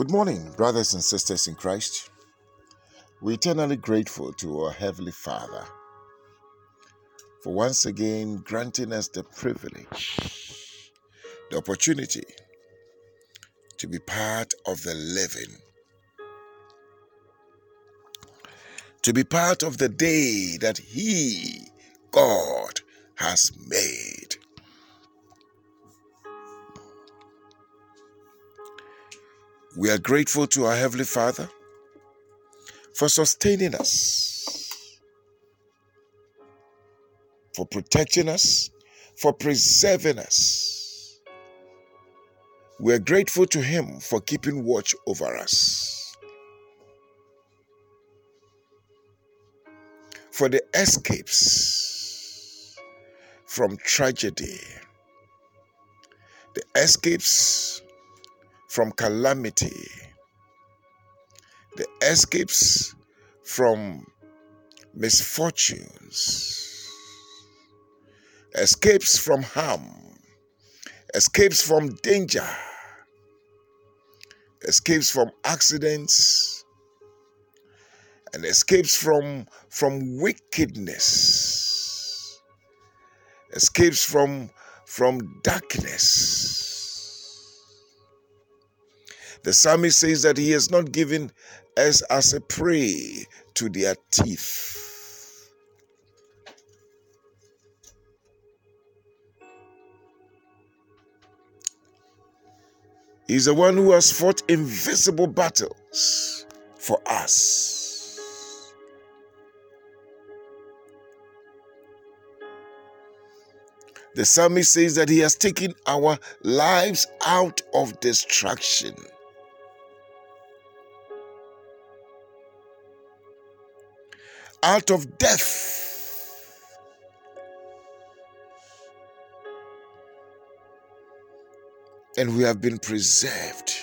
Good morning, brothers and sisters in Christ. We're eternally grateful to our Heavenly Father for once again granting us the privilege, the opportunity to be part of the living, to be part of the day that He, God, has made. We are grateful to our Heavenly Father for sustaining us, for protecting us, for preserving us. We are grateful to Him for keeping watch over us, for the escapes from tragedy, the escapes from calamity, the escapes from misfortunes, escapes from harm, escapes from danger, escapes from accidents, and escapes from from wickedness, escapes from from darkness the psalmist says that he has not given us as a prey to their teeth. He's the one who has fought invisible battles for us. The psalmist says that he has taken our lives out of destruction. Out of death. And we have been preserved.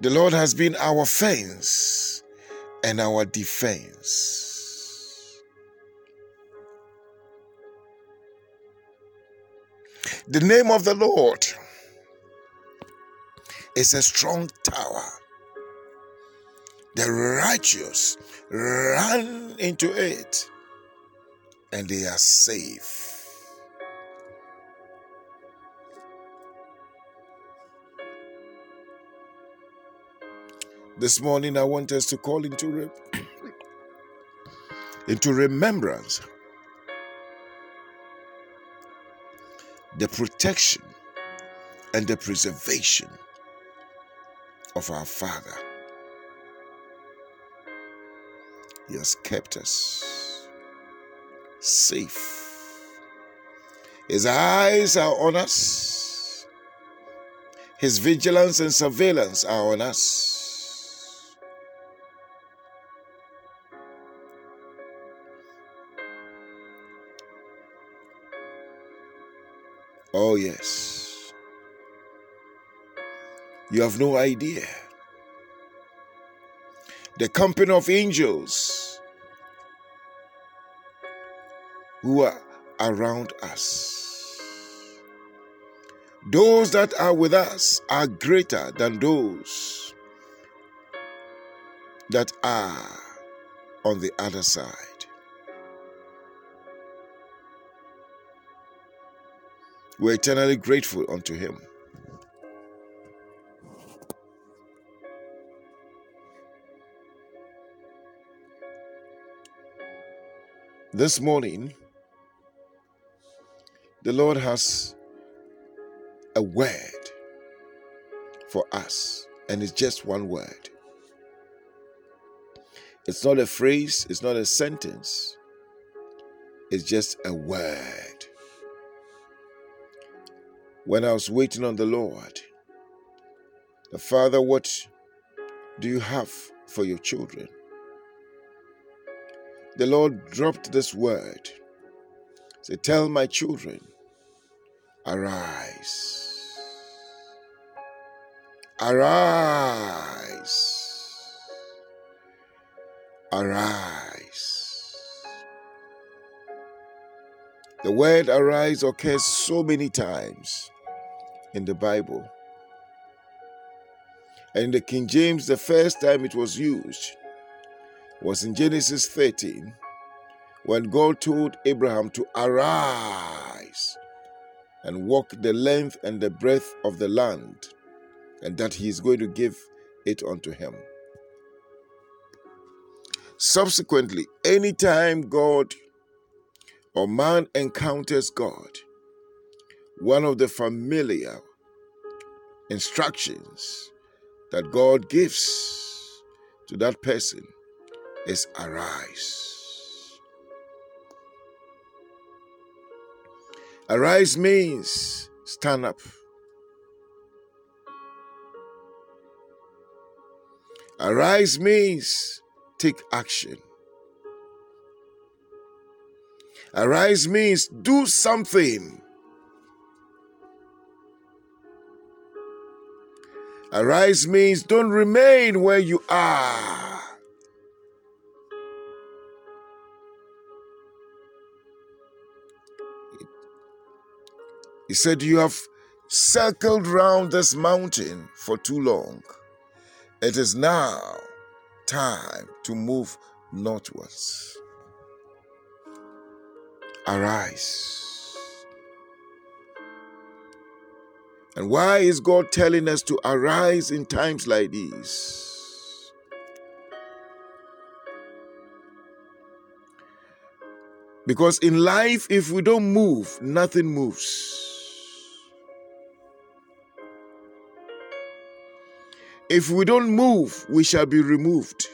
The Lord has been our fence and our defense. The name of the Lord is a strong tower. The righteous run into it and they are safe. This morning, I want us to call into, re- into remembrance the protection and the preservation of our Father. He has kept us safe. His eyes are on us, His vigilance and surveillance are on us. Oh, yes. You have no idea. The company of angels who are around us. Those that are with us are greater than those that are on the other side. We're eternally grateful unto Him. This morning, the Lord has a word for us, and it's just one word. It's not a phrase, it's not a sentence, it's just a word. When I was waiting on the Lord, the Father, what do you have for your children? The Lord dropped this word. Say, Tell my children, arise. Arise. Arise. The word arise occurs so many times in the Bible. And in the King James, the first time it was used was in Genesis 13 when God told Abraham to arise and walk the length and the breadth of the land, and that he is going to give it unto him. Subsequently, anytime God or man encounters God, one of the familiar instructions that God gives to that person is arise. Arise means stand up. Arise means take action. Arise means do something. Arise means don't remain where you are. He said, You have circled round this mountain for too long. It is now time to move northwards. Arise. And why is God telling us to arise in times like these? Because in life, if we don't move, nothing moves. If we don't move, we shall be removed.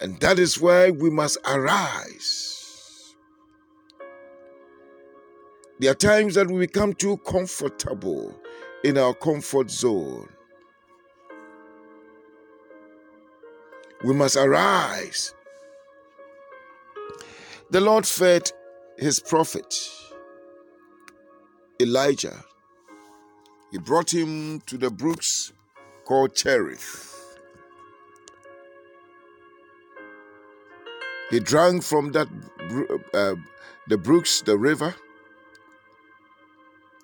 And that is why we must arise. There are times that we become too comfortable in our comfort zone. We must arise. The Lord fed his prophet Elijah. He brought him to the brooks called Cherith. He drank from that uh, the brooks, the river,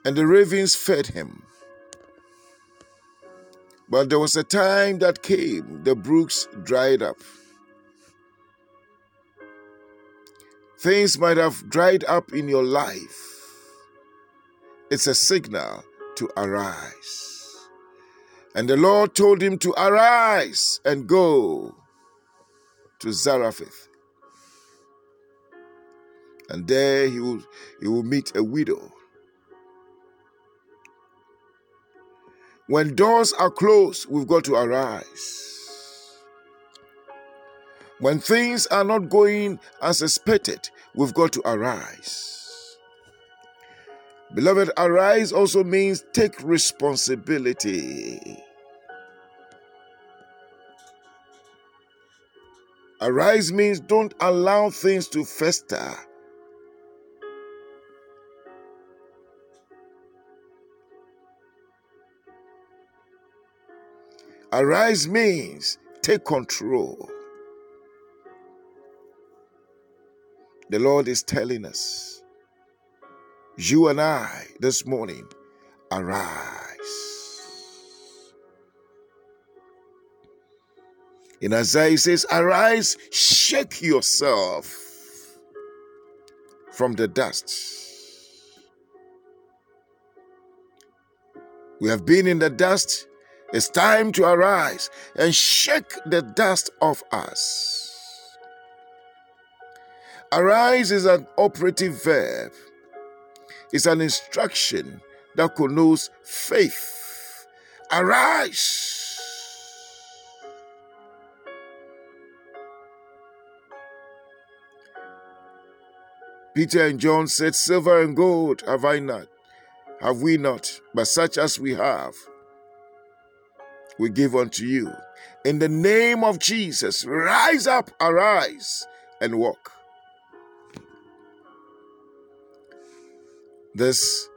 and the ravens fed him. But there was a time that came, the brooks dried up. Things might have dried up in your life. It's a signal to arise. And the Lord told him to arise and go to Zarephath and there he will, he will meet a widow. When doors are closed, we've got to arise. When things are not going as expected, we've got to arise. Beloved, arise also means take responsibility. Arise means don't allow things to fester Arise means take control. The Lord is telling us, you and I this morning, arise. In Isaiah, he says, Arise, shake yourself from the dust. We have been in the dust it's time to arise and shake the dust off us. Arise is an operative verb, it's an instruction that connotes faith. Arise. Peter and John said, Silver and gold have I not, have we not, but such as we have we give unto you. In the name of Jesus, rise up, arise, and walk. This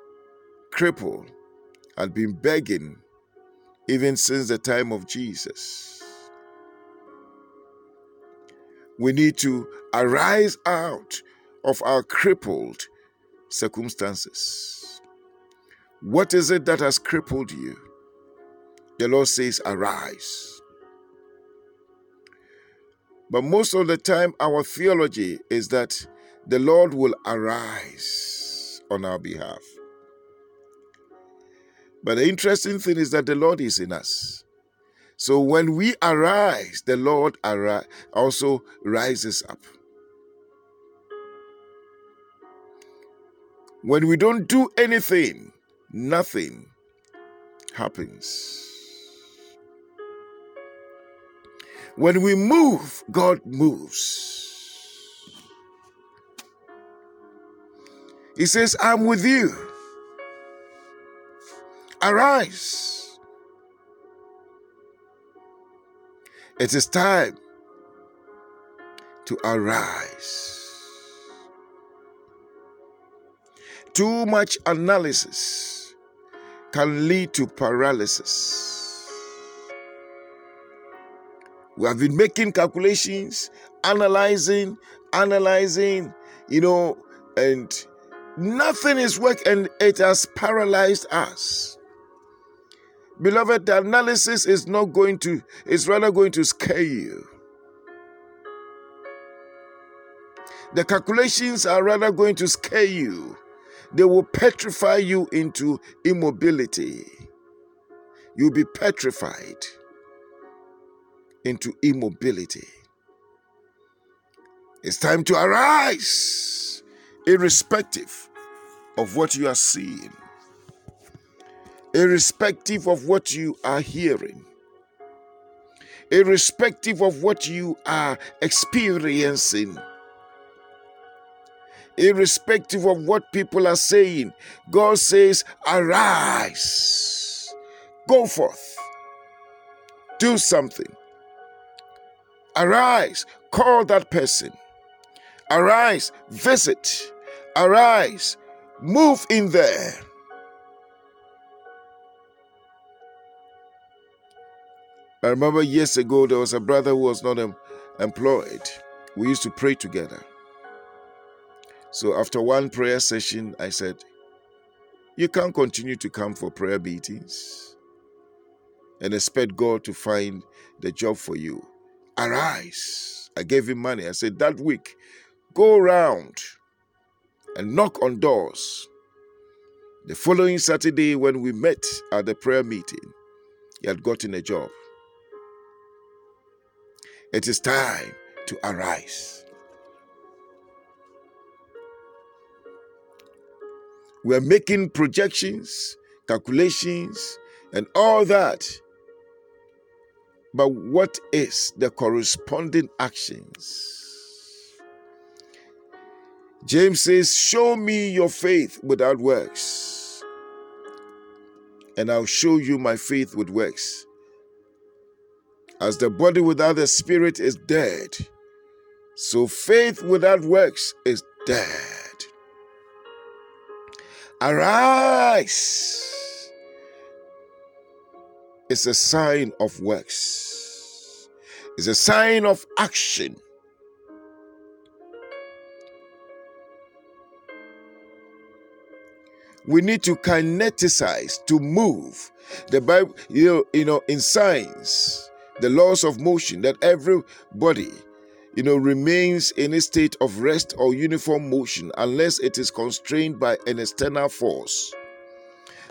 cripple had been begging even since the time of Jesus. We need to arise out of our crippled circumstances. What is it that has crippled you? The Lord says, Arise. But most of the time, our theology is that the Lord will arise on our behalf. But the interesting thing is that the Lord is in us. So when we arise, the Lord also rises up. When we don't do anything, nothing happens. When we move, God moves. He says, I'm with you. Arise. It is time to arise. Too much analysis can lead to paralysis. We have been making calculations, analyzing, analyzing, you know, and Nothing is working and it has paralyzed us. Beloved, the analysis is not going to, it's rather going to scare you. The calculations are rather going to scare you. They will petrify you into immobility. You'll be petrified into immobility. It's time to arise, irrespective of what you are seeing, irrespective of what you are hearing, irrespective of what you are experiencing, irrespective of what people are saying, God says, Arise, go forth, do something. Arise, call that person. Arise, visit. Arise, Move in there. I remember years ago there was a brother who was not employed. We used to pray together. So after one prayer session, I said, You can't continue to come for prayer meetings and expect God to find the job for you. Arise. I gave him money. I said, That week, go around and knock on doors. The following Saturday, when we met at the prayer meeting, he had gotten a job. It is time to arise. We are making projections, calculations, and all that. But what is the corresponding actions? James says, Show me your faith without works, and I'll show you my faith with works. As the body without the spirit is dead, so faith without works is dead. Arise It's a sign of works, it's a sign of action. We need to kineticize to move. The bible you know, you know in science the laws of motion that every body you know remains in a state of rest or uniform motion unless it is constrained by an external force.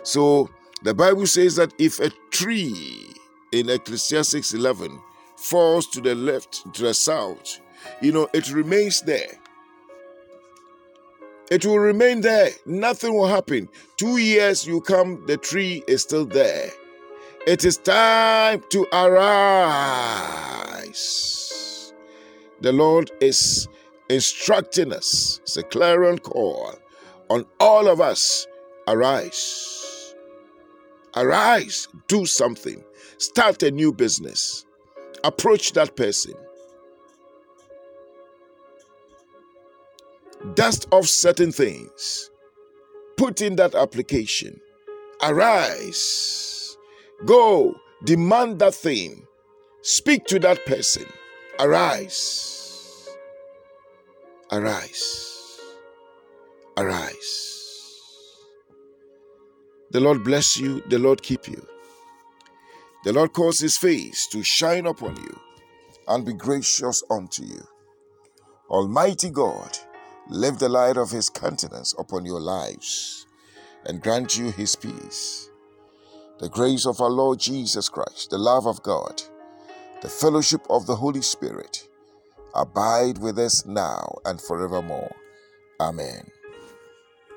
So the bible says that if a tree in ecclesiastes 11 falls to the left to the south you know it remains there it will remain there. Nothing will happen. Two years you come, the tree is still there. It is time to arise. The Lord is instructing us. It's a clarion call on all of us. Arise. Arise. Do something. Start a new business. Approach that person dust off certain things, put in that application, arise, go, demand that thing, speak to that person, arise. Arise. Arise. The Lord bless you. The Lord keep you. The Lord cause his face to shine upon you and be gracious unto you. Almighty God, lift the light of his countenance upon your lives and grant you his peace. The grace of our Lord Jesus Christ, the love of God, the fellowship of the Holy Spirit abide with us now and forevermore. Amen.